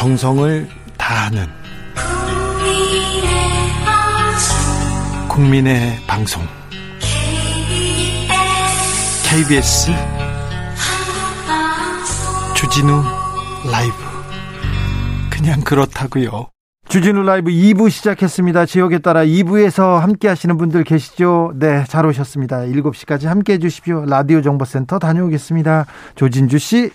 정성을 다하는 국민의 방송 KBS 주진우 라이브 그냥 그렇다고요. 주진우 라이브 2부 시작했습니다. 지역에 따라 2부에서 함께 하시는 분들 계시죠? 네, 잘 오셨습니다. 7시까지 함께 해 주십시오. 라디오 정보센터 다녀오겠습니다. 조진주 씨.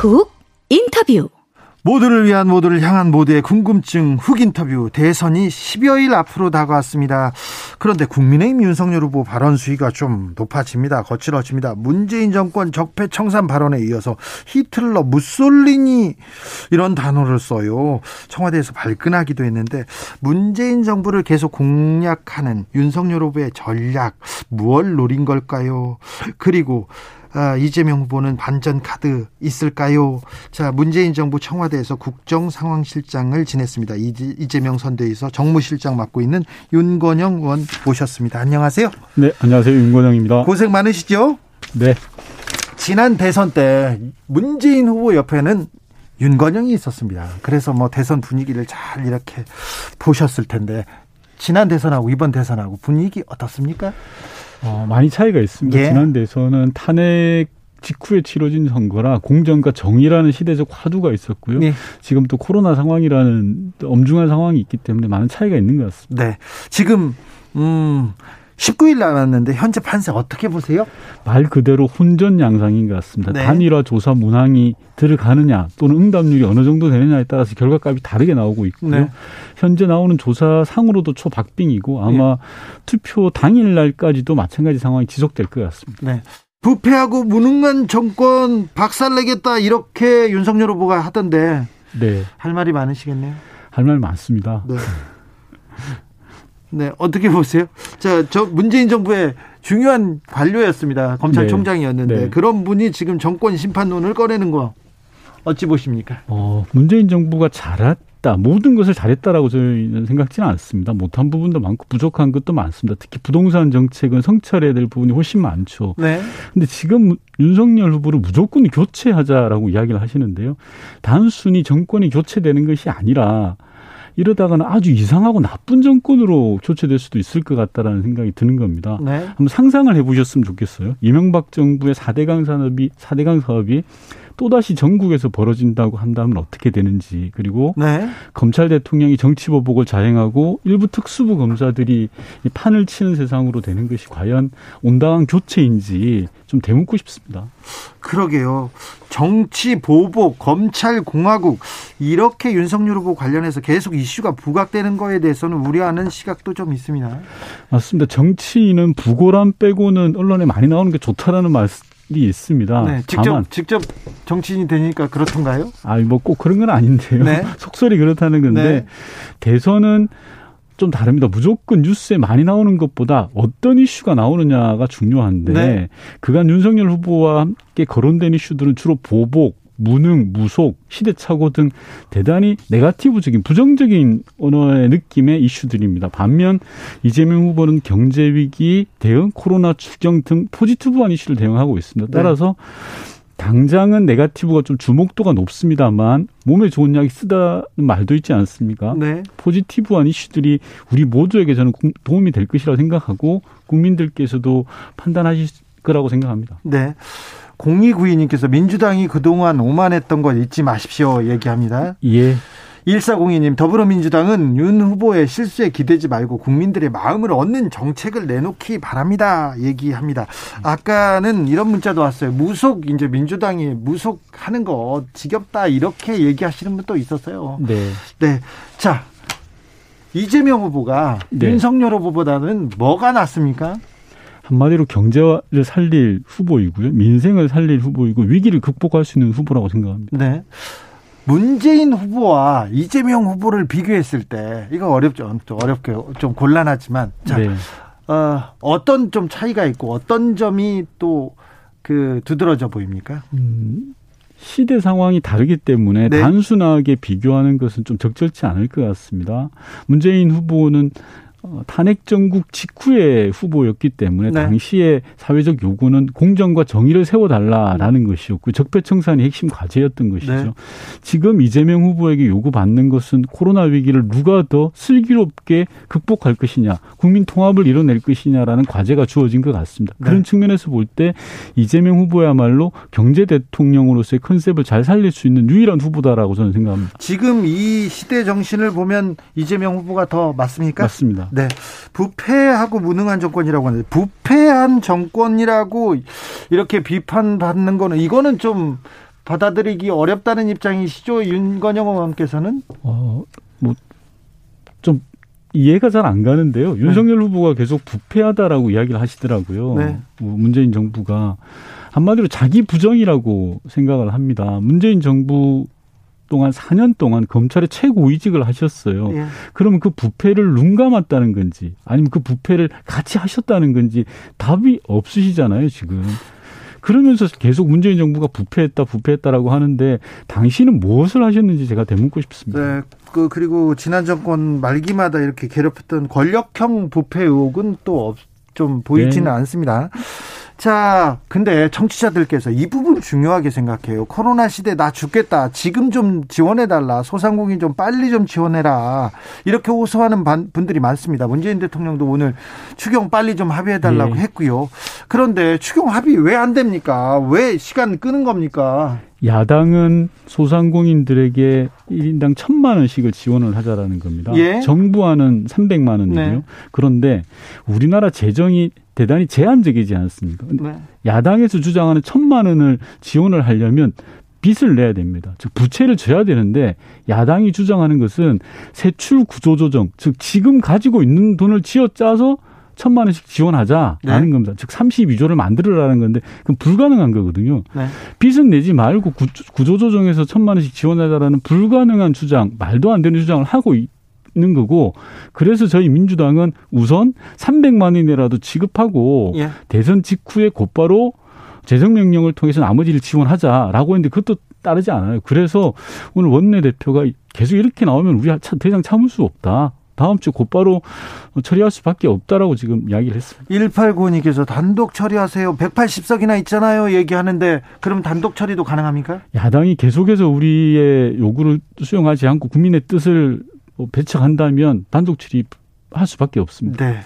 훅 인터뷰 모두를 위한 모두를 향한 모두의 궁금증 훅 인터뷰 대선이 10여일 앞으로 다가왔습니다. 그런데 국민의힘 윤석열 후보 발언 수위가 좀 높아집니다. 거칠어집니다. 문재인 정권 적폐 청산 발언에 이어서 히틀러, 무솔리니 이런 단어를 써요. 청와대에서 발끈하기도 했는데 문재인 정부를 계속 공략하는 윤석열 후보의 전략 무얼 노린 걸까요? 그리고 아, 이재명 후보는 반전 카드 있을까요? 자, 문재인 정부 청와대에서 국정 상황실장을 지냈습니다. 이재명 선대위에서 정무실장 맡고 있는 윤건영 의원 모셨습니다. 안녕하세요. 네, 안녕하세요. 윤건영입니다. 고생 많으시죠? 네. 지난 대선 때 문재인 후보 옆에는 윤건영이 있었습니다. 그래서 뭐 대선 분위기를 잘 이렇게 보셨을 텐데 지난 대선하고 이번 대선하고 분위기 어떻습니까? 어, 많이 차이가 있습니다. 예. 지난 대선은 탄핵 직후에 치러진 선거라 공정과 정의라는 시대적 화두가 있었고요. 네. 지금 또 코로나 상황이라는 엄중한 상황이 있기 때문에 많은 차이가 있는 것 같습니다. 네. 지금 음 19일 남았는데 현재 판세 어떻게 보세요? 말 그대로 혼전 양상인 것 같습니다. 네. 단일화 조사 문항이 들어가느냐 또는 응답률이 어느 정도 되느냐에 따라서 결과값이 다르게 나오고 있고요. 네. 현재 나오는 조사 상으로도 초박빙이고 아마 네. 투표 당일 날까지도 마찬가지 상황이 지속될 것 같습니다. 네. 부패하고 무능한 정권 박살내겠다 이렇게 윤석열 후보가 하던데 네. 할 말이 많으시겠네요. 할 말 많습니다. 네. 네, 어떻게 보세요? 자, 저 문재인 정부의 중요한 관료였습니다. 검찰총장이었는데 네, 네. 그런 분이 지금 정권 심판론을 꺼내는 거 어찌 보십니까? 어, 문재인 정부가 잘했다. 모든 것을 잘했다라고 저희는 생각지는 않습니다. 못한 부분도 많고 부족한 것도 많습니다. 특히 부동산 정책은 성찰해야 될 부분이 훨씬 많죠. 네. 근데 지금 윤석열 후보를 무조건 교체하자라고 이야기를 하시는데요. 단순히 정권이 교체되는 것이 아니라 이러다가는 아주 이상하고 나쁜 정권으로 교체될 수도 있을 것 같다라는 생각이 드는 겁니다. 네. 한번 상상을 해보셨으면 좋겠어요. 이명박 정부의 4대강 산업이 4대강 사업이 또다시 전국에서 벌어진다고 한다면 어떻게 되는지 그리고 네. 검찰 대통령이 정치보복을 자행하고 일부 특수부 검사들이 판을 치는 세상으로 되는 것이 과연 온당한 교체인지 좀 되묻고 싶습니다. 그러게요. 정치 보복, 검찰 공화국 이렇게 윤석열 후보 관련해서 계속 이슈가 부각되는 거에 대해서는 우려하는 시각도 좀 있습니다. 맞습니다. 정치인은 부고람 빼고는 언론에 많이 나오는 게 좋다라는 말씀 있습니다. 네, 직접 다만, 직접 정치인이 되니까 그렇던가요? 아, 뭐꼭 그런 건 아닌데요. 네. 속설이 그렇다는 건데 네. 대선은 좀 다릅니다. 무조건 뉴스에 많이 나오는 것보다 어떤 이슈가 나오느냐가 중요한데 네. 그간 윤석열 후보와 함께 거론된 이슈들은 주로 보복, 무능, 무속, 시대착오 등 대단히 네가티브적인 부정적인 언어의 느낌의 이슈들입니다. 반면 이재명 후보는 경제 위기 대응, 코로나 추경 등 포지티브한 이슈를 대응하고 있습니다. 네. 따라서 당장은 네가티브가 좀 주목도가 높습니다만 몸에 좋은 약이 쓰다는 말도 있지 않습니까? 네. 포지티브한 이슈들이 우리 모두에게 저는 도움이 될 것이라고 생각하고 국민들께서도 판단하실 거라고 생각합니다. 네. 0292님께서 민주당이 그동안 오만했던 것 잊지 마십시오 얘기합니다. 예. 1402님 더불어민주당은 윤 후보의 실수에 기대지 말고 국민들의 마음을 얻는 정책을 내놓기 바랍니다. 얘기합니다. 아까는 이런 문자도 왔어요. 무속 이제 민주당이 무속하는 거 지겹다 이렇게 얘기하시는 분도 있었어요. 네. 네. 자 이재명 후보가 네. 윤석열 후보보다는 뭐가 낫습니까? 한마디로 경제를 살릴 후보이고요. 민생을 살릴 후보이고 위기를 극복할 수 있는 후보라고 생각합니다. 네. 문재인 후보와 이재명 후보를 비교했을 때 이거 어렵죠. 좀 어렵게 좀 곤란하지만 자, 네. 어, 어떤 좀 차이가 있고 어떤 점이 또 그 두드러져 보입니까? 음, 시대 상황이 다르기 때문에 네. 단순하게 비교하는 것은 좀 적절치 않을 것 같습니다. 문재인 후보는 어, 탄핵 정국 직후의 후보였기 때문에 네. 당시에 사회적 요구는 공정과 정의를 세워달라라는 것이었고 적폐청산이 핵심 과제였던 것이죠. 네. 지금 이재명 후보에게 요구받는 것은 코로나 위기를 누가 더 슬기롭게 극복할 것이냐, 국민 통합을 이뤄낼 것이냐라는 과제가 주어진 것 같습니다. 네. 그런 측면에서 볼 때 이재명 후보야말로 경제 대통령으로서의 컨셉을 잘 살릴 수 있는 유일한 후보다라고 저는 생각합니다. 지금 이 시대 정신을 보면 이재명 후보가 더 맞습니까? 맞습니다. 네. 부패하고 무능한 정권이라고 하는데 부패한 정권이라고 이렇게 비판받는 거는 이거는 좀 받아들이기 어렵다는 입장이시죠? 윤건영 의원께서는? 어, 뭐, 좀 이해가 잘 안 가는데요. 네. 윤석열 후보가 계속 부패하다라고 이야기를 하시더라고요. 네. 뭐 문재인 정부가 한마디로 자기 부정이라고 생각을 합니다. 문재인 정부 동안 4년 동안 검찰의 최고위직을 하셨어요. 예. 그러면 그 부패를 눈 감았다는 건지 아니면 그 부패를 같이 하셨다는 건지 답이 없으시잖아요, 지금. 그러면서 계속 문재인 정부가 부패했다, 부패했다라고 하는데 당신은 무엇을 하셨는지 제가 되묻고 싶습니다. 네. 그 그리고 지난 정권 말기마다 이렇게 괴롭혔던 권력형 부패 의혹은 또 좀 보이지는 네. 않습니다. 자, 근데 청취자들께서 이 부분 중요하게 생각해요. 코로나 시대 나 죽겠다. 지금 좀 지원해달라. 소상공인 좀 빨리 좀 지원해라. 이렇게 호소하는 분들이 많습니다. 문재인 대통령도 오늘 추경 빨리 좀 합의해달라고 네. 했고요. 그런데 추경 합의 왜 안 됩니까? 왜 시간 끄는 겁니까? 야당은 소상공인들에게 1인당 1천만 원씩을 지원을 하자라는 겁니다. 예? 정부와는 300만 원이고요. 네. 그런데 우리나라 재정이 대단히 제한적이지 않습니까? 네. 야당에서 주장하는 1천만 원을 지원을 하려면 빚을 내야 됩니다. 즉 부채를 져야 되는데 야당이 주장하는 것은 세출 구조 조정, 즉 지금 가지고 있는 돈을 쥐어 짜서 천만 원씩 지원하자라는 네. 겁니다. 즉 32조를 만들어라는 건데 그건 불가능한 거거든요. 네. 빚은 내지 말고 구조 조정에서 천만 원씩 지원하자라는 불가능한 주장, 말도 안 되는 주장을 하고 있는 거고 그래서 저희 민주당은 우선 300만 원이라도 지급하고 예. 대선 직후에 곧바로 재정 명령을 통해서 나머지를 지원하자라고 했는데 그것도 따르지 않아요. 그래서 오늘 원내 대표가 계속 이렇게 나오면 우리 대장 참을 수 없다. 다음 주 곧바로 처리할 수밖에 없다라고 지금 이야기를 했습니다. 189님께서 단독 처리하세요. 180석이나 있잖아요. 얘기하는데 그럼 단독 처리도 가능합니까? 야당이 계속해서 우리의 요구를 수용하지 않고 국민의 뜻을 배척한다면 단독 처리할 수밖에 없습니다. 네.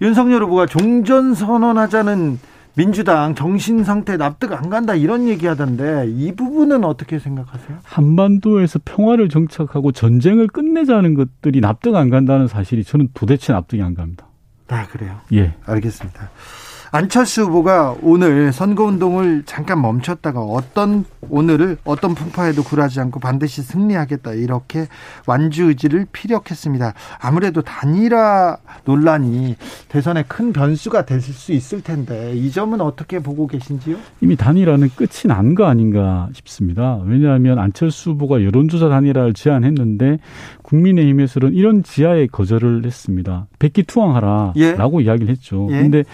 윤석열 후보가 종전 선언하자는 민주당 정신 상태 납득 안 간다 이런 얘기하던데 이 부분은 어떻게 생각하세요? 한반도에서 평화를 정착하고 전쟁을 끝내자는 것들이 납득 안 간다는 사실이 저는 도대체 납득이 안 갑니다. 아 그래요? 예, 알겠습니다. 안철수 후보가 오늘 선거운동을 잠깐 멈췄다가 어떤 오늘을 어떤 풍파에도 굴하지 않고 반드시 승리하겠다 이렇게 완주 의지를 피력했습니다. 아무래도 단일화 논란이 대선에 큰 변수가 될 수 있을 텐데 이 점은 어떻게 보고 계신지요? 이미 단일화는 끝이 난 거 아닌가 싶습니다. 왜냐하면 안철수 후보가 여론조사 단일화를 제안했는데 국민의힘에서는 이런 지하에 거절을 했습니다. 백기투항하라라고 예. 이야기를 했죠. 그런데 예.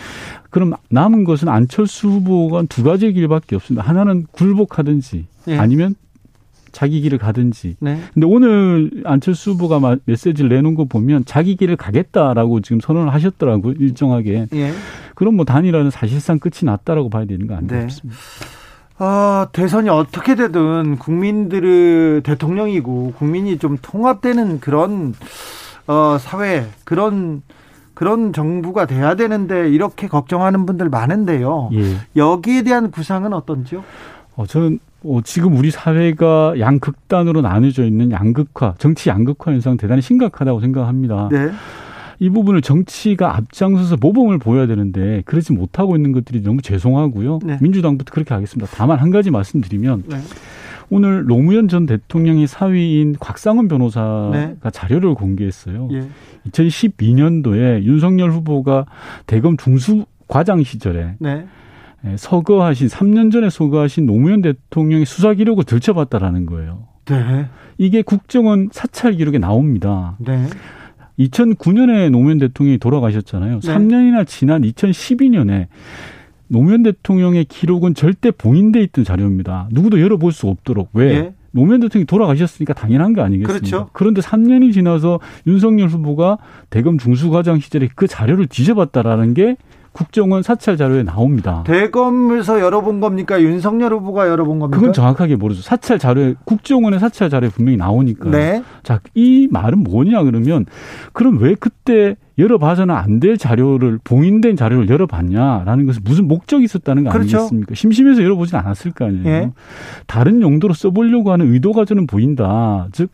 그럼 남은 것은 안철수 후보가 두 가지 길밖에 없습니다. 하나는 굴복하든지 예. 아니면 자기 길을 가든지. 네. 근데 오늘 안철수 후보가 메시지를 내놓은 거 보면 자기 길을 가겠다라고 지금 선언을 하셨더라고요. 일정하게. 예. 그럼 뭐 단일화는 사실상 끝이 났다라고 봐야 되는 거 아닌가 네. 싶습니다. 어, 대선이 어떻게 되든 국민들의 대통령이고 국민이 좀 통합되는 그런 어, 사회 그런 그런 정부가 돼야 되는데 이렇게 걱정하는 분들 많은데요. 예. 여기에 대한 구상은 어떤지요? 어, 저는 어, 지금 우리 사회가 양극단으로 나눠져 있는 양극화, 정치 양극화 현상 대단히 심각하다고 생각합니다. 네. 이 부분을 정치가 앞장서서 모범을 보여야 되는데 그러지 못하고 있는 것들이 너무 죄송하고요. 네. 민주당부터 그렇게 하겠습니다. 다만 한 가지 말씀드리면 네. 오늘 노무현 전 대통령이 사위인 곽상원 변호사가 네. 자료를 공개했어요. 예. 2012년도에 윤석열 후보가 대검 중수 과장 시절에 네. 예, 서거하신 3년 전에 서거하신 노무현 대통령의 수사 기록을 들춰봤다라는 거예요. 네. 이게 국정원 사찰 기록에 나옵니다. 네. 2009년에 노무현 대통령이 돌아가셨잖아요. 네. 3년이나 지난 2012년에 노무현 대통령의 기록은 절대 봉인돼 있던 자료입니다. 누구도 열어볼 수 없도록 왜 예? 노무현 대통령이 돌아가셨으니까 당연한 거 아니겠습니까? 그렇죠. 그런데 3년이 지나서 윤석열 후보가 대검 중수과장 시절에 그 자료를 뒤져봤다라는 게 국정원 사찰 자료에 나옵니다. 대검에서 열어본 겁니까? 윤석열 후보가 열어본 겁니까? 그건 정확하게 모르죠. 사찰 자료에 국정원의 사찰 자료에 분명히 나오니까. 네. 자, 이 말은 뭐냐 그러면 그럼 왜 그때 열어봐서는 안 될 자료를 봉인된 자료를 열어봤냐라는 것은 무슨 목적이 있었다는 거 그렇죠. 아니겠습니까? 심심해서 열어보진 않았을 거 아니에요. 예. 다른 용도로 써보려고 하는 의도가 저는 보인다. 즉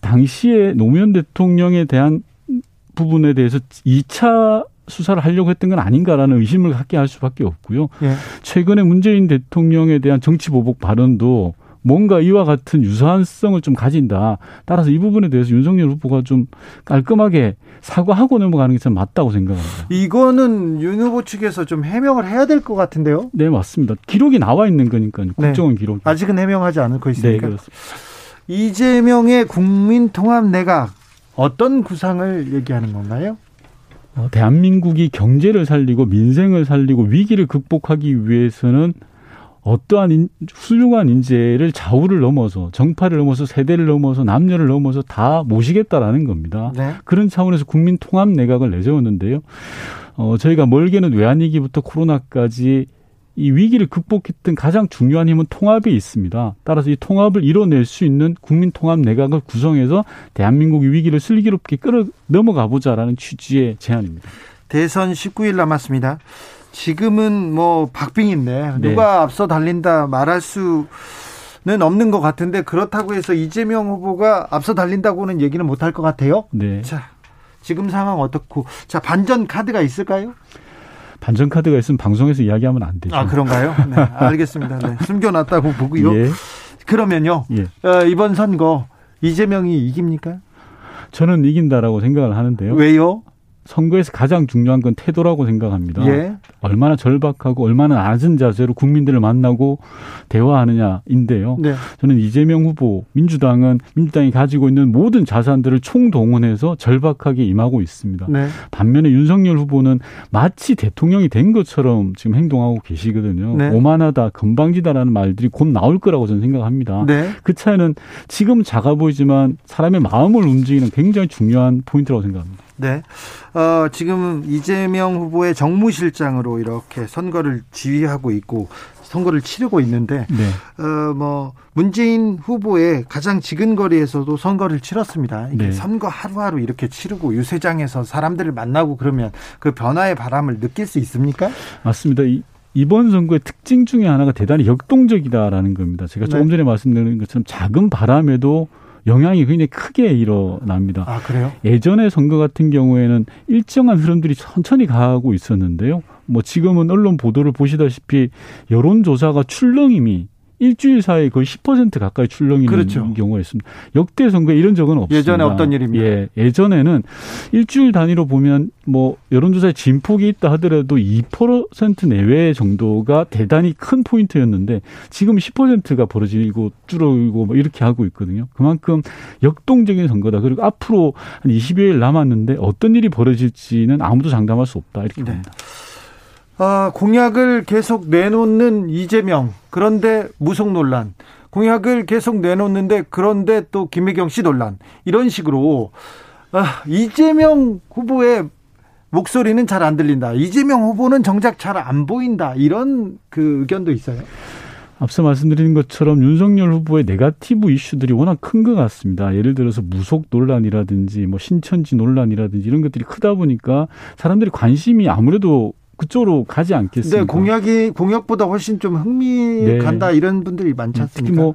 당시에 노무현 대통령에 대한 부분에 대해서 2차 수사를 하려고 했던 건 아닌가라는 의심을 갖게 할 수밖에 없고요. 예. 최근에 문재인 대통령에 대한 정치 보복 발언도 뭔가 이와 같은 유사한성을 좀 가진다. 따라서 이 부분에 대해서 윤석열 후보가 좀 깔끔하게 사과하고 넘어가는 게 참 맞다고 생각합니다. 이거는 윤 후보 측에서 좀 해명을 해야 될 것 같은데요. 네, 맞습니다. 기록이 나와 있는 거니까요. 국정원 기록. 아직은 해명하지 않고 네, 있으니까. 그렇습니다. 이재명의 국민통합 내각 어떤 구상을 얘기하는 건가요? 어, 대한민국이 경제를 살리고 민생을 살리고 위기를 극복하기 위해서는 어떠한 인, 훌륭한 인재를 좌우를 넘어서 정파를 넘어서 세대를 넘어서 남녀를 넘어서 다 모시겠다라는 겁니다. 네. 그런 차원에서 국민 통합 내각을 내세웠는데요. 어, 저희가 멀게는 외환위기부터 코로나까지 이 위기를 극복했던 가장 중요한 힘은 통합이 있습니다. 따라서 이 통합을 이뤄낼 수 있는 국민 통합 내각을 구성해서 대한민국의 위기를 슬기롭게 끌어 넘어가 보자라는 취지의 제안입니다. 대선 19일 남았습니다. 지금은 뭐 박빙인데 네. 누가 앞서 달린다 말할 수는 없는 것 같은데 그렇다고 해서 이재명 후보가 앞서 달린다고는 얘기는 못할 것 같아요. 네. 자, 지금 상황 어떻고 자 반전 카드가 있을까요? 반전 카드가 있으면 방송에서 이야기하면 안 되죠. 아 그런가요? 네, 알겠습니다. 네, 숨겨놨다고 보고요. 예. 그러면요 예. 어, 이번 선거 이재명이 이깁니까? 저는 이긴다라고 생각을 하는데요. 왜요? 선거에서 가장 중요한 건 태도라고 생각합니다. 예. 얼마나 절박하고 얼마나 낮은 자세로 국민들을 만나고 대화하느냐인데요. 네. 저는 이재명 후보, 민주당은 민주당이 가지고 있는 모든 자산들을 총동원해서 절박하게 임하고 있습니다. 네. 반면에 윤석열 후보는 마치 대통령이 된 것처럼 지금 행동하고 계시거든요. 네. 오만하다, 건방지다라는 말들이 곧 나올 거라고 저는 생각합니다. 네. 그 차이는 지금 작아 보이지만 사람의 마음을 움직이는 굉장히 중요한 포인트라고 생각합니다. 네. 어, 지금 이재명 후보의 정무실장으로 이렇게 선거를 지휘하고 있고 선거를 치르고 있는데 네. 어, 뭐 문재인 후보의 가장 지근 거리에서도 선거를 치렀습니다. 이게 네. 선거 하루하루 이렇게 치르고 유세장에서 사람들을 만나고 그러면 그 변화의 바람을 느낄 수 있습니까? 맞습니다. 이, 이번 선거의 특징 중에 하나가 대단히 역동적이다라는 겁니다. 제가 조금 네. 전에 말씀드린 것처럼 작은 바람에도 영향이 굉장히 크게 일어납니다. 아, 그래요? 예전의 선거 같은 경우에는 일정한 흐름들이 천천히 가고 있었는데요. 뭐 지금은 언론 보도를 보시다시피 여론조사가 출렁임이 일주일 사이에 거의 10% 가까이 출렁이는 그렇죠. 경우가 있습니다. 역대 선거에 이런 적은 없습니다. 예전에 없던 일입니다. 예, 예전에는 일주일 단위로 보면 뭐 여론조사에 진폭이 있다 하더라도 2% 내외 정도가 대단히 큰 포인트였는데 지금 10%가 벌어지고 줄어들고 뭐 이렇게 하고 있거든요. 그만큼 역동적인 선거다. 그리고 앞으로 한 20여일 남았는데 어떤 일이 벌어질지는 아무도 장담할 수 없다. 이렇게 네. 봅니다. 아, 공약을 계속 내놓는 이재명. 그런데 무속 논란. 공약을 계속 내놓는데 그런데 또 김혜경 씨 논란. 이런 식으로 아, 이재명 후보의 목소리는 잘 안 들린다. 이재명 후보는 정작 잘 안 보인다. 이런 그 의견도 있어요. 앞서 말씀드린 것처럼 윤석열 후보의 네가티브 이슈들이 워낙 큰 것 같습니다. 예를 들어서 무속 논란이라든지 뭐 신천지 논란이라든지 이런 것들이 크다 보니까 사람들이 관심이 아무래도 그쪽으로 가지 않겠습니까? 근데 공약이 공약보다 훨씬 좀 흥미 네. 간다 이런 분들이 많지 않습니까? 특히 뭐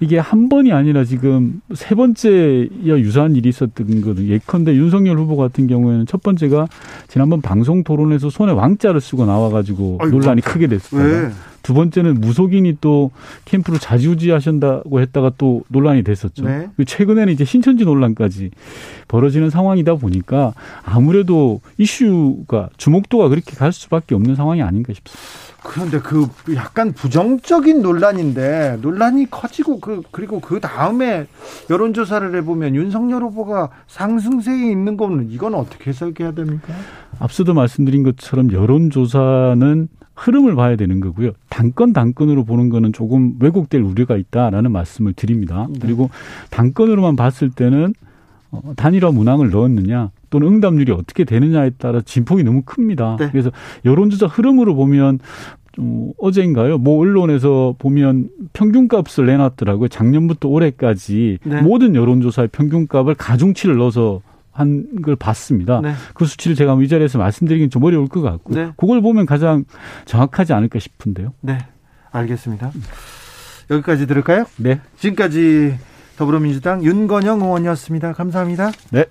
이게 한 번이 아니라 지금 세 번째야 유사한 일이 있었던 거든. 예컨대 윤석열 후보 같은 경우에는 첫 번째가 지난번 방송 토론에서 손에 왕자를 쓰고 나와가지고 아이고, 논란이 크게 됐었다가 왜? 두 번째는 무속인이 또 캠프를 자지우지하신다고 했다가 또 논란이 됐었죠. 네. 그리고 최근에는 이제 신천지 논란까지 벌어지는 상황이다 보니까 아무래도 이슈가 주목도가 그렇게 갈 수밖에 없는 상황이 아닌가 싶습니다. 그런데 그 약간 부정적인 논란인데 논란이 커지고 그 그리고 그 다음에 여론 조사를 해보면 윤석열 후보가 상승세에 있는 거는 이건 어떻게 해석해야 됩니까? 앞서도 말씀드린 것처럼 여론 조사는 흐름을 봐야 되는 거고요. 단건 단건으로 보는 거는 조금 왜곡될 우려가 있다라는 말씀을 드립니다. 네. 그리고 단건으로만 봤을 때는 어, 단일화 문항을 넣었느냐 또는 응답률이 어떻게 되느냐에 따라 진폭이 너무 큽니다. 네. 그래서 여론조사 흐름으로 보면 좀 어제인가요? 뭐 언론에서 보면 평균값을 내놨더라고요. 작년부터 올해까지 네. 모든 여론조사의 평균값을 가중치를 넣어서 한걸 봤습니다. 네. 그 수치를 제가 이 자리에서 말씀드리긴 좀 어려울 것 같고 네. 그걸 보면 가장 정확하지 않을까 싶은데요. 네, 알겠습니다. 여기까지 들을까요? 네. 지금까지 더불어민주당 윤건영 의원이었습니다. 감사합니다. 네.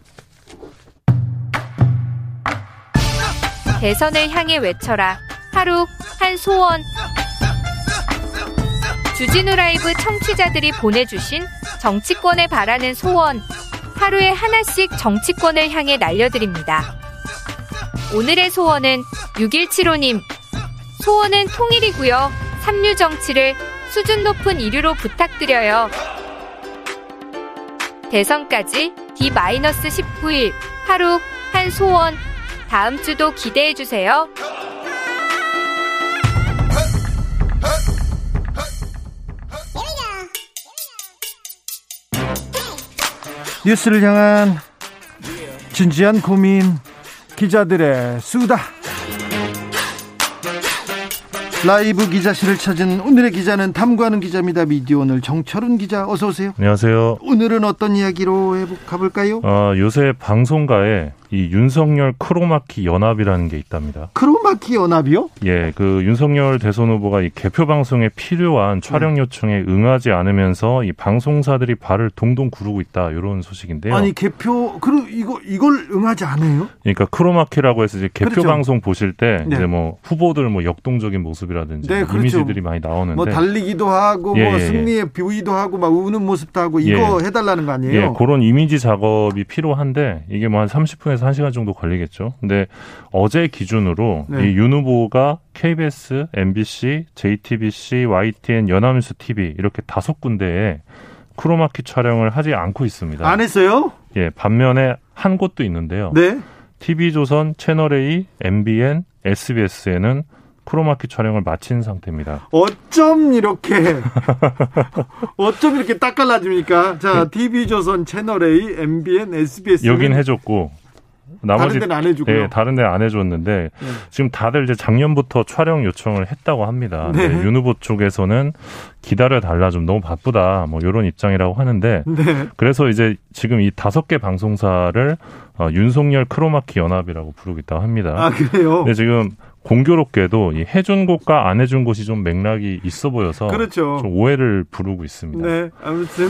대선을 향해 외쳐라. 하루 한 소원. 주진우 라이브 청취자들이 보내주신 정치권에 바라는 소원. 하루에 하나씩 정치권을 향해 날려드립니다. 오늘의 소원은 6175님. 소원은 통일이고요. 삼류 정치를 수준 높은 이류로 부탁드려요. 대선까지 D-19일 하루 한 소원. 다음 주도 기대해 주세요. 뉴스를 향한 진지한 고민 기자들의 수다 라이브 기자실을 찾은 오늘의 기자는 탐구하는 기자입니다. 미디어 오늘 정철운 기자 어서 오세요. 안녕하세요. 오늘은 어떤 이야기로 가볼까요? 어, 요새 방송가에 이 윤석열 크로마키 연합이라는 게 있답니다. 크로마키 연합이요? 예, 그 윤석열 대선 후보가 이 개표 방송에 필요한 촬영 네. 요청에 응하지 않으면서 이 방송사들이 발을 동동 구르고 있다 이런 소식인데요. 아니 개표 그 이거 이걸 응하지 않아요? 그러니까 크로마키라고 해서 이제 개표 그렇죠. 방송 보실 때 네. 이제 뭐 후보들 뭐 역동적인 모습이라든지 네, 그렇죠. 이미지들이 많이 나오는데 뭐 달리기도 하고 예, 뭐 예, 예. 승리에 비우기도 하고 막 우는 모습도 하고 이거 예. 해달라는 거 아니에요? 예, 그런 이미지 작업이 필요한데 이게 뭐 한 30분에서 1시간 정도 걸리겠죠. 근데 어제 기준으로 네. 이윤 후보가 KBS, MBC, JTBC, YTN, 연합뉴스 TV 이렇게 다섯 군데에 크로마키 촬영을 하지 않고 있습니다. 안 했어요? 예, 반면에 한 곳도 있는데요. 네. TV조선, 채널A, MBN, SBS에는 크로마키 촬영을 마친 상태입니다. 어쩜 이렇게 어쩜 이렇게 딱 갈라집니까? 자, TV조선, 채널A, MBN, SBS 여긴 해줬고 나머지 다른 데는 안 해주고요. 네, 다른 데는 안 해줬는데 네. 지금 다들 이제 작년부터 촬영 요청을 했다고 합니다. 네. 네, 윤 후보 쪽에서는 기다려 달라 좀 너무 바쁘다 뭐 이런 입장이라고 하는데 네. 그래서 이제 지금 이 다섯 개 방송사를 어, 윤석열 크로마키 연합이라고 부르겠다고 합니다. 아 그래요? 네, 지금 공교롭게도 이 해준 곳과 안 해준 곳이 좀 맥락이 있어 보여서 그렇죠. 좀 오해를 부르고 있습니다. 네, 아무튼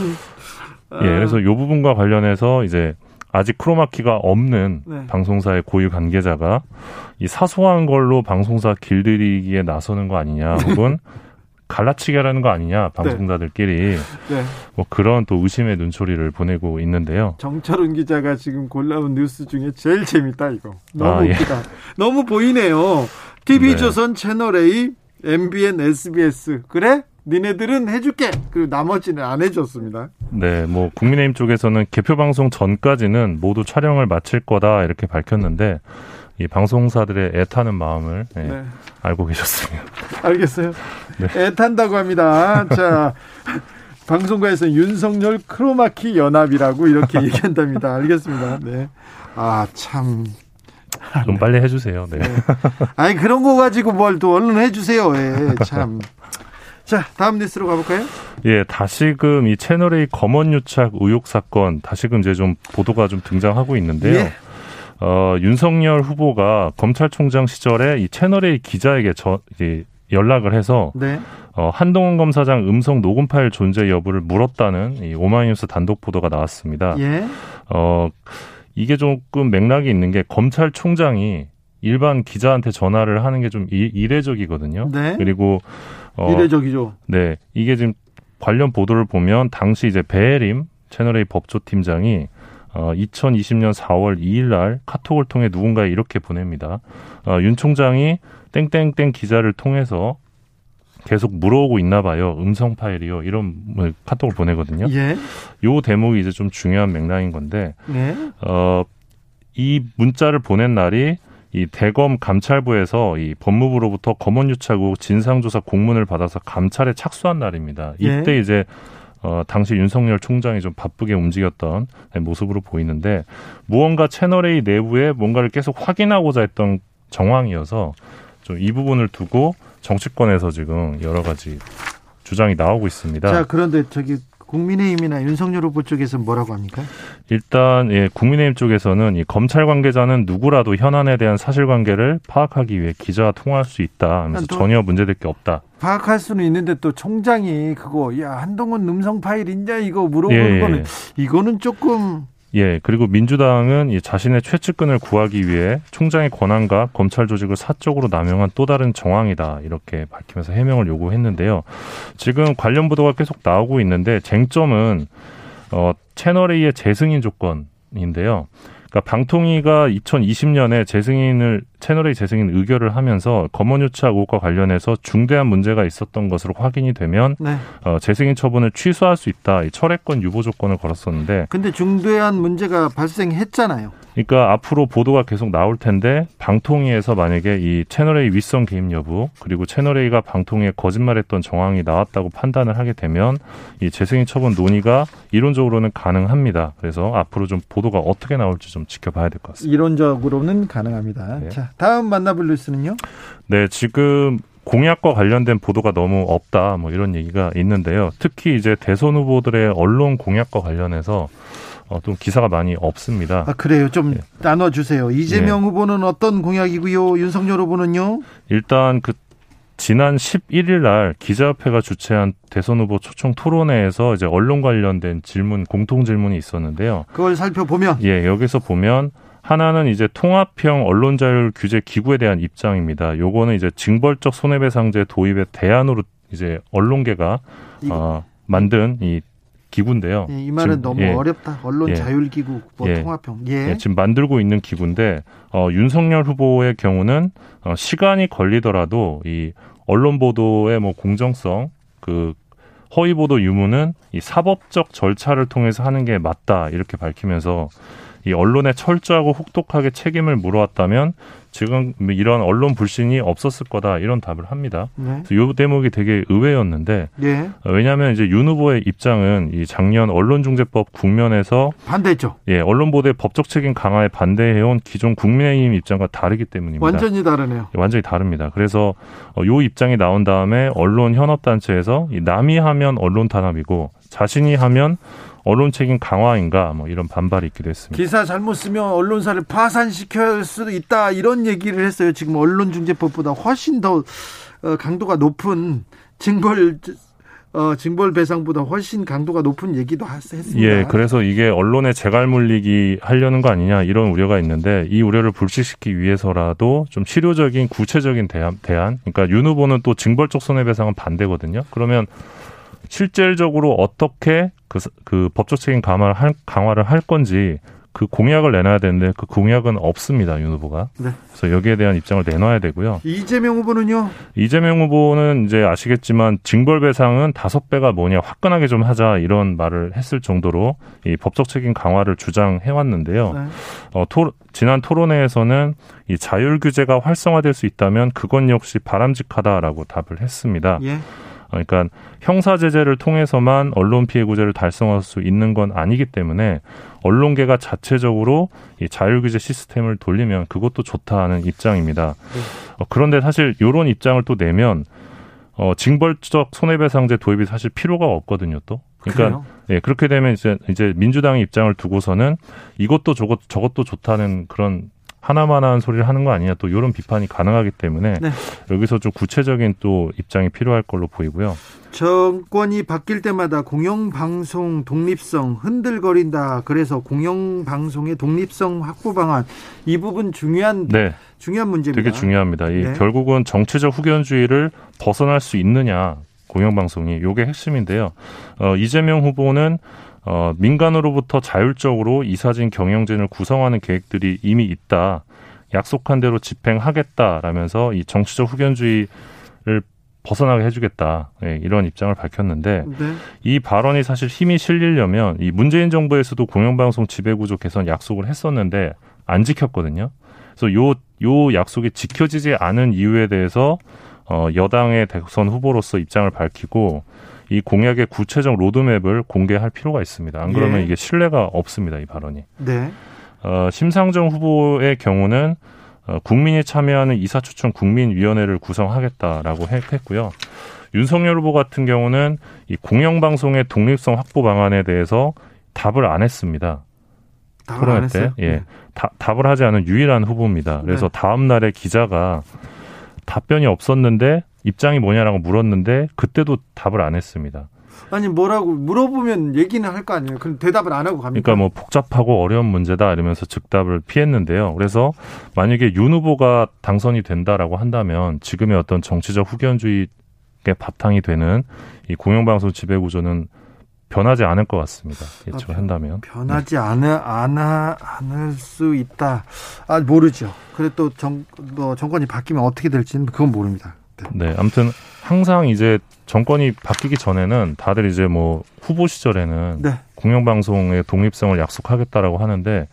예, 그래서 이 부분과 관련해서 이제 아직 크로마키가 없는 네. 방송사의 고유 관계자가 이 사소한 걸로 방송사 길들이기에 나서는 거 아니냐 혹은 갈라치기 하라는 거 아니냐 방송사들끼리 네. 뭐 그런 또 의심의 눈초리를 보내고 있는데요. 정철은 기자가 지금 골라온 뉴스 중에 제일 재밌다 이거. 너무 아, 예. 웃기다. 예. 너무 보이네요. TV조선 네. 채널 A, MBN, SBS 그래? 니네들은 해줄게. 그리고 나머지는 안 해줬습니다. 네, 뭐 국민의힘 쪽에서는 개표 방송 전까지는 모두 촬영을 마칠 거다 이렇게 밝혔는데 이 방송사들의 애타는 마음을 네, 네. 알고 계셨습니다. 알겠어요. 네. 애탄다고 합니다. 자. 방송가에서 윤석열 크로마키 연합이라고 이렇게 얘기한답니다. 알겠습니다. 네. 아, 참. 좀 빨리 해주세요. 네. 네. 아니, 그런 거 가지고 뭘 또 얼른 해주세요. 예, 참. 자, 다음 뉴스로 가볼까요? 예, 다시금 이 채널A 검언 유착 의혹 사건 다시금 이제 좀 보도가 좀 등장하고 있는데요. 예. 어, 윤석열 후보가 검찰총장 시절에 이 채널A 기자에게 저, 이제 연락을 해서 네. 어, 한동훈 검사장 음성 녹음 파일 존재 여부를 물었다는 이 오마이뉴스 단독 보도가 나왔습니다. 예. 어, 이게 조금 맥락이 있는 게 검찰총장이 일반 기자한테 전화를 하는 게 좀 이례적이거든요. 네. 그리고 어, 이례적이죠. 네, 이게 지금 관련 보도를 보면 당시 이제 배혜림 채널A 법조팀장이 어, 2020년 4월 2일 날 카톡을 통해 누군가에 이렇게 보냅니다. 어, 윤 총장이 땡땡땡 기자를 통해서 계속 물어오고 있나 봐요. 음성 파일이요. 이런 뭐 카톡을 보내거든요. 예. 요 대목이 이제 좀 중요한 맥락인 건데, 네. 어, 이 문자를 보낸 날이 이 대검 감찰부에서 이 법무부로부터 검언유착 진상조사 공문을 받아서 감찰에 착수한 날입니다. 예. 이때 예. 이제 어, 당시 윤석열 총장이 좀 바쁘게 움직였던 모습으로 보이는데 무언가 채널A 내부에 뭔가를 계속 확인하고자 했던 정황이어서 좀 이 부분을 두고 정치권에서 지금 여러 가지 주장이 나오고 있습니다. 자, 그런데 저기 국민의힘이나 윤석열 후보 쪽에서 뭐라고 합니까? 일단 예, 국민의힘 쪽에서는 이 검찰 관계자는 누구라도 현안에 대한 사실관계를 파악하기 위해 기자와 통화할 수 있다 하면서 전혀 문제될 게 없다. 파악할 수는 있는데 또 총장이 그거 야 한동훈 음성 파일 있냐 이거 물어보는 예, 거는 이거는 조금 예, 그리고 민주당은 이 자신의 최측근을 구하기 위해 총장의 권한과 검찰 조직을 사적으로 남용한 또 다른 정황이다. 이렇게 밝히면서 해명을 요구했는데요. 지금 관련 보도가 계속 나오고 있는데 쟁점은 어 채널A의 재승인 조건인데요. 그러니까 방통위가 2020년에 재승인을 채널A 재승인 의결을 하면서 검언유착 의혹과 관련해서 중대한 문제가 있었던 것으로 확인이 되면 네. 어, 재승인 처분을 취소할 수 있다. 이 철회권 유보 조건을 걸었었는데. 근데 중대한 문제가 발생했잖아요. 그러니까 앞으로 보도가 계속 나올 텐데 방통위에서 만약에 이 채널A 윗선 개입 여부 그리고 채널A가 방통위에 거짓말했던 정황이 나왔다고 판단을 하게 되면 이 재승인 처분 논의가 이론적으로는 가능합니다. 그래서 앞으로 좀 보도가 어떻게 나올지 좀 지켜봐야 될 것 같습니다. 이론적으로는 가능합니다. 네. 자, 다음 만나볼 뉴스는요? 네, 지금 공약과 관련된 보도가 너무 없다 뭐 이런 얘기가 있는데요. 특히 이제 대선 후보들의 언론 공약과 관련해서 어, 좀 기사가 많이 없습니다. 아, 그래요. 좀 예. 나눠 주세요. 이재명 예. 후보는 어떤 공약이고요. 윤석열 후보는요? 일단 그 지난 11일 날 기자협회가 주최한 대선 후보 초청 토론회에서 이제 언론 관련된 질문 공통 질문이 있었는데요. 그걸 살펴보면 예, 여기서 보면 하나는 이제 통합형 언론 자율 규제 기구에 대한 입장입니다. 요거는 이제 징벌적 손해배상제 도입의 대안으로 이제 언론계가 어, 만든 이 기구인데요. 예, 이 말은 지금, 너무 예, 어렵다. 언론 예, 자율기구 뭐 예, 통합형. 예. 예. 지금 만들고 있는 기구인데 어, 윤석열 후보의 경우는 어, 시간이 걸리더라도 이 언론 보도의 뭐 공정성, 그 허위 보도 유무는 이 사법적 절차를 통해서 하는 게 맞다 이렇게 밝히면서 이 언론에 철저하고 혹독하게 책임을 물어왔다면 지금 이런 언론 불신이 없었을 거다 이런 답을 합니다. 네. 그래서 이 대목이 되게 의외였는데 네. 왜냐하면 이제 윤 후보의 입장은 이 작년 언론중재법 국면에서 반대했죠. 예, 언론 보도의 법적 책임 강화에 반대해온 기존 국민의힘 입장과 다르기 때문입니다. 완전히 다르네요. 예, 완전히 다릅니다. 그래서 어, 요 입장이 나온 다음에 언론 현업 단체에서 남이 하면 언론 탄압이고 자신이 하면 언론 책임 강화인가 뭐 이런 반발이 있기도 했습니다. 기사 잘못 쓰면 언론사를 파산시킬 수도 있다 이런 얘기를 했어요. 지금 언론중재법보다 훨씬 더 어, 강도가 높은 징벌 어, 징벌 배상보다 훨씬 강도가 높은 얘기도 했습니다. 예, 그래서 이게 언론에 재갈 물리기 하려는 거 아니냐 이런 우려가 있는데 이 우려를 불식시키기 위해서라도 좀 실효적인 구체적인 대안, 대안 그러니까 윤 후보는 또 징벌적 손해배상은 반대거든요. 그러면 실질적으로 어떻게 그, 그 법적 책임 강화를 할, 강화를 할 건지 그 공약을 내놔야 되는데 그 공약은 없습니다 윤 후보가. 네. 그래서 여기에 대한 입장을 내놔야 되고요. 이재명 후보는요? 이재명 후보는 이제 아시겠지만 징벌배상은 다섯 배가 뭐냐 화끈하게 좀 하자 이런 말을 했을 정도로 이 법적 책임 강화를 주장해 왔는데요. 네. 어, 토, 지난 토론회에서는 이 자율 규제가 활성화될 수 있다면 그건 역시 바람직하다라고 답을 했습니다. 예. 그러니까 형사 제재를 통해서만 언론 피해 구제를 달성할 수 있는 건 아니기 때문에 언론계가 자체적으로 이 자율 규제 시스템을 돌리면 그것도 좋다는 입장입니다. 네. 어, 그런데 사실 이런 입장을 또 내면 어, 징벌적 손해배상제 도입이 사실 필요가 없거든요, 또. 그러니까 예, 그렇게 되면 이제 이제 민주당의 입장을 두고서는 이것도 저것 저것도 좋다는 그런 하나만한 소리를 하는 거 아니냐 또 이런 비판이 가능하기 때문에 네. 여기서 좀 구체적인 또 입장이 필요할 걸로 보이고요. 정권이 바뀔 때마다 공영방송 독립성 흔들거린다. 그래서 공영방송의 독립성 확보 방안 이 부분 중요한 네. 중요한 문제입니다. 되게 중요합니다. 이 네. 결국은 정치적 후견주의를 벗어날 수 있느냐 공영방송이 요게 핵심인데요. 어, 이재명 후보는 어, 민간으로부터 자율적으로 이사진 경영진을 구성하는 계획들이 이미 있다. 약속한 대로 집행하겠다라면서 이 정치적 후견주의를 벗어나게 해주겠다 네, 이런 입장을 밝혔는데 네. 이 발언이 사실 힘이 실리려면 이 문재인 정부에서도 공영방송 지배구조 개선 약속을 했었는데 안 지켰거든요. 그래서 요, 요 약속이 지켜지지 않은 이유에 대해서 어, 여당의 대선 후보로서 입장을 밝히고 이 공약의 구체적 로드맵을 공개할 필요가 있습니다. 안 그러면 예. 이게 신뢰가 없습니다. 이 발언이. 네. 어, 심상정 후보의 경우는 어, 국민이 참여하는 이사추천 국민위원회를 구성하겠다라고 했고요. 윤석열 후보 같은 경우는 이 공영방송의 독립성 확보 방안에 대해서 답을 안 했습니다. 토론회 때, 예, 네. 다, 답을 하지 않은 유일한 후보입니다. 그래서 네. 다음 날에 기자가 답변이 없었는데 입장이 뭐냐라고 물었는데 그때도 답을 안 했습니다. 아니 뭐라고 물어보면 얘기는 할 거 아니에요. 그럼 대답을 안 하고 갑니까? 그러니까 뭐 복잡하고 어려운 문제다 이러면서 즉답을 피했는데요. 그래서 만약에 윤 후보가 당선이 된다라고 한다면 지금의 어떤 정치적 후견주의의 바탕이 되는 이 공영방송 지배 구조는 변하지 않을 것 같습니다. 예측한다면 변하지 네. 않을 않아 않을 수 있다. 아 모르죠. 그래 또 정 뭐 정권이 바뀌면 어떻게 될지는 그건 모릅니다. 네. 네, 아무튼 항상 이제 정권이 바뀌기 전에는 다들 이제 뭐 후보 시절에는 네. 공영방송의 독립성을 약속하겠다라고 하는데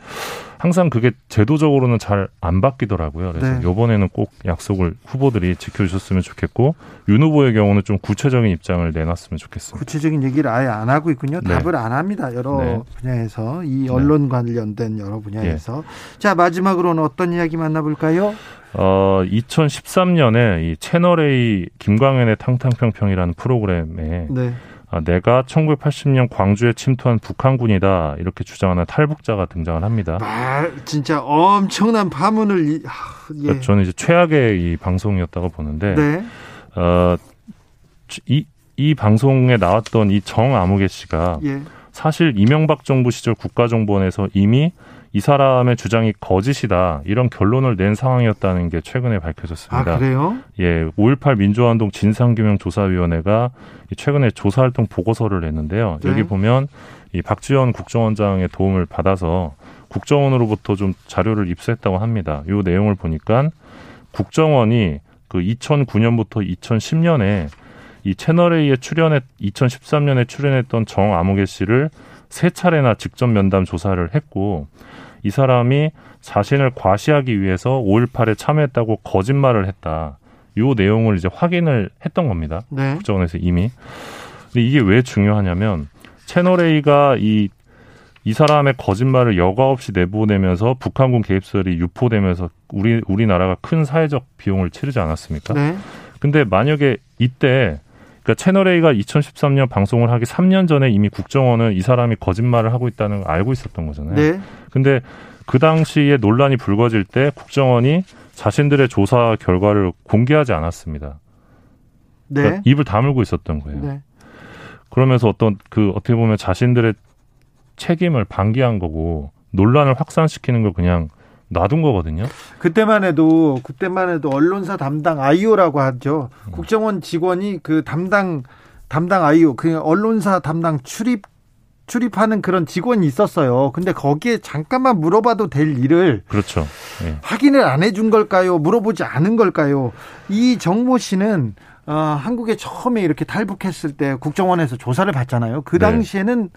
항상 그게 제도적으로는 잘 안 바뀌더라고요. 그래서 네. 이번에는 꼭 약속을 후보들이 지켜주셨으면 좋겠고 윤 후보의 경우는 좀 구체적인 입장을 내놨으면 좋겠습니다. 구체적인 얘기를 아예 안 하고 있군요. 네. 답을 안 합니다. 여러 네. 분야에서 이 네. 언론 관련된 여러 분야에서 예. 자 마지막으로는 어떤 이야기 만나볼까요? 어 2013년에 이 채널 A 김광현의 탕탕평평이라는 프로그램에 네. 아, 내가 1980년 광주에 침투한 북한군이다 이렇게 주장하는 탈북자가 등장을 합니다. 아, 진짜 엄청난 파문을 아, 예. 그러니까 저는 이제 최악의 이 방송이었다고 보는데 네. 어, 이, 이 방송에 나왔던 이 정아무개 씨가 예. 사실 이명박 정부 시절 국가정보원에서 이미 이 사람의 주장이 거짓이다 이런 결론을 낸 상황이었다는 게 최근에 밝혀졌습니다. 아, 그래요? 예, 5.18 민주화운동 진상규명조사위원회가 최근에 조사활동 보고서를 냈는데요. 네. 여기 보면 이 박지원 국정원장의 도움을 받아서 국정원으로부터 좀 자료를 입수했다고 합니다. 이 내용을 보니까 국정원이 그 2009년부터 2010년에 이 채널 A에 출연했 2013년에 출연했던 정아무개 씨를 세 차례나 직접 면담 조사를 했고 이 사람이 자신을 과시하기 위해서 5.18에 참여했다고 거짓말을 했다. 요 내용을 이제 확인을 했던 겁니다. 네. 국정원에서 이미. 근데 이게 왜 중요하냐면 채널 A가 이, 이 사람의 거짓말을 여과 없이 내보내면서 북한군 개입설이 유포되면서 우리, 우리나라가 큰 사회적 비용을 치르지 않았습니까? 네. 근데 만약에 이때 그러니까 채널 A가 2013년 방송을 하기 3년 전에 이미 국정원은 이 사람이 거짓말을 하고 있다는 걸 알고 있었던 거잖아요. 네. 근데 그 당시에 논란이 불거질 때 국정원이 자신들의 조사 결과를 공개하지 않았습니다. 네. 그러니까 입을 다물고 있었던 거예요. 네. 그러면서 어떤 그 어떻게 보면 자신들의 책임을 방기한 거고 논란을 확산시키는 걸 그냥 놔둔 거거든요. 그때만 해도 그때만 해도 언론사 담당 아이오라고 하죠. 음. 국정원 직원이 그 담당 담당 아이오 그 언론사 담당 출입 출입하는 그런 직원이 있었어요. 근데 거기에 잠깐만 물어봐도 될 일을 그렇죠. 예. 확인을 안 해준 걸까요? 물어보지 않은 걸까요? 이 정모 씨는 어, 한국에 처음에 이렇게 탈북했을 때 국정원에서 조사를 받잖아요. 그 네. 당시에는 네.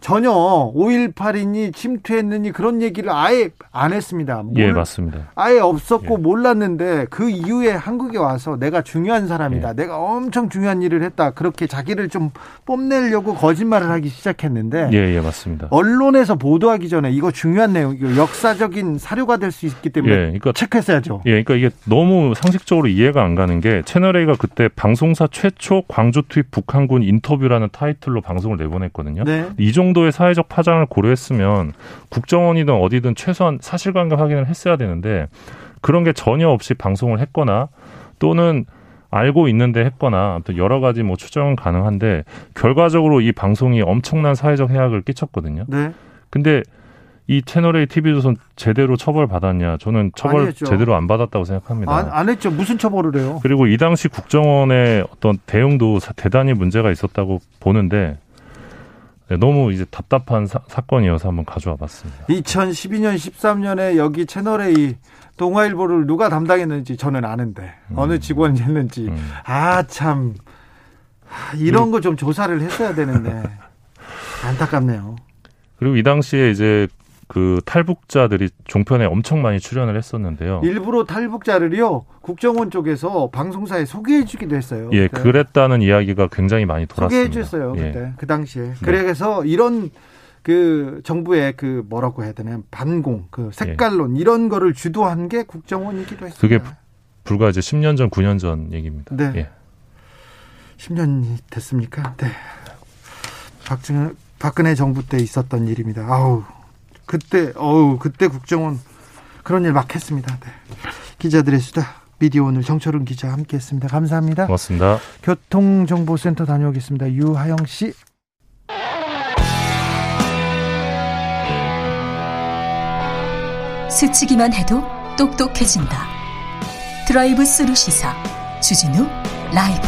전혀 5.18이니 침투했느니 그런 얘기를 아예 안 했습니다. 예, 맞습니다. 아예 없었고 예. 몰랐는데 그 이후에 한국에 와서 내가 중요한 사람이다. 예. 내가 엄청 중요한 일을 했다. 그렇게 자기를 좀 뽐내려고 거짓말을 하기 시작했는데 예, 예, 맞습니다. 언론에서 보도하기 전에 이거 중요한 내용, 이거 역사적인 사료가 될 수 있기 때문에 예, 그러니까, 체크했어야죠. 예, 그러니까 이게 너무 상식적으로 이해가 안 가는 게 채널A가 그때 방송사 최초 광주 투입 북한군 인터뷰라는 타이틀로 방송을 내보냈거든요. 네. 이종 정도의 사회적 파장을 고려했으면 국정원이든 어디든 최소한 사실관계 확인을 했어야 되는데 그런 게 전혀 없이 방송을 했거나 또는 알고 있는데 했거나 아무튼 여러 가지 뭐 추정은 가능한데 결과적으로 이 방송이 엄청난 사회적 해악을 끼쳤거든요. 네. 근데 이 채널A TV조선 제대로 처벌 받았냐? 저는 처벌 제대로 안 받았다고 생각합니다. 안, 안, 했죠. 무슨 처벌을 해요? 그리고 이 당시 국정원의 어떤 대응도 대단히 문제가 있었다고 보는데 네, 너무 이제 답답한 사, 건이어서 한번 가져와 봤습니다. 2012년, 13년에 여기 채널A 동아일보를 누가 담당했는지 저는 아는데 음. 어느 직원이 했는지 음. 아참 이런 거 좀 조사를 했어야 되는데 안타깝네요. 그리고 이 당시에 이제 그 탈북자들이 종편에 엄청 많이 출연을 했었는데요. 일부러 탈북자를요 국정원 쪽에서 방송사에 소개해주기도 했어요. 예, 그때. 그랬다는 이야기가 굉장히 많이 돌았습니다. 소개해줬어요 예. 그때 그 당시에. 네. 그래서 이런 그 정부의 그 뭐라고 해야 되나 반공, 그 색깔론 예. 이런 거를 주도한 게 국정원이기도 했습니다. 그게 불과 이제 10년 전, 9년 전 얘기입니다. 네. 예. 10년이 됐습니까? 네. 박정희 박근혜 정부 때 있었던 일입니다. 아우 그때 어우 그때 국정원 그런 일 막 했습니다. 네. 기자들의 수다 미디어 오늘 정철은 기자 함께했습니다. 감사합니다. 고맙습니다. 교통정보센터 다녀오겠습니다. 유하영 씨. 스치기만 해도 똑똑해진다. 드라이브 스루 시사 주진우 라이브.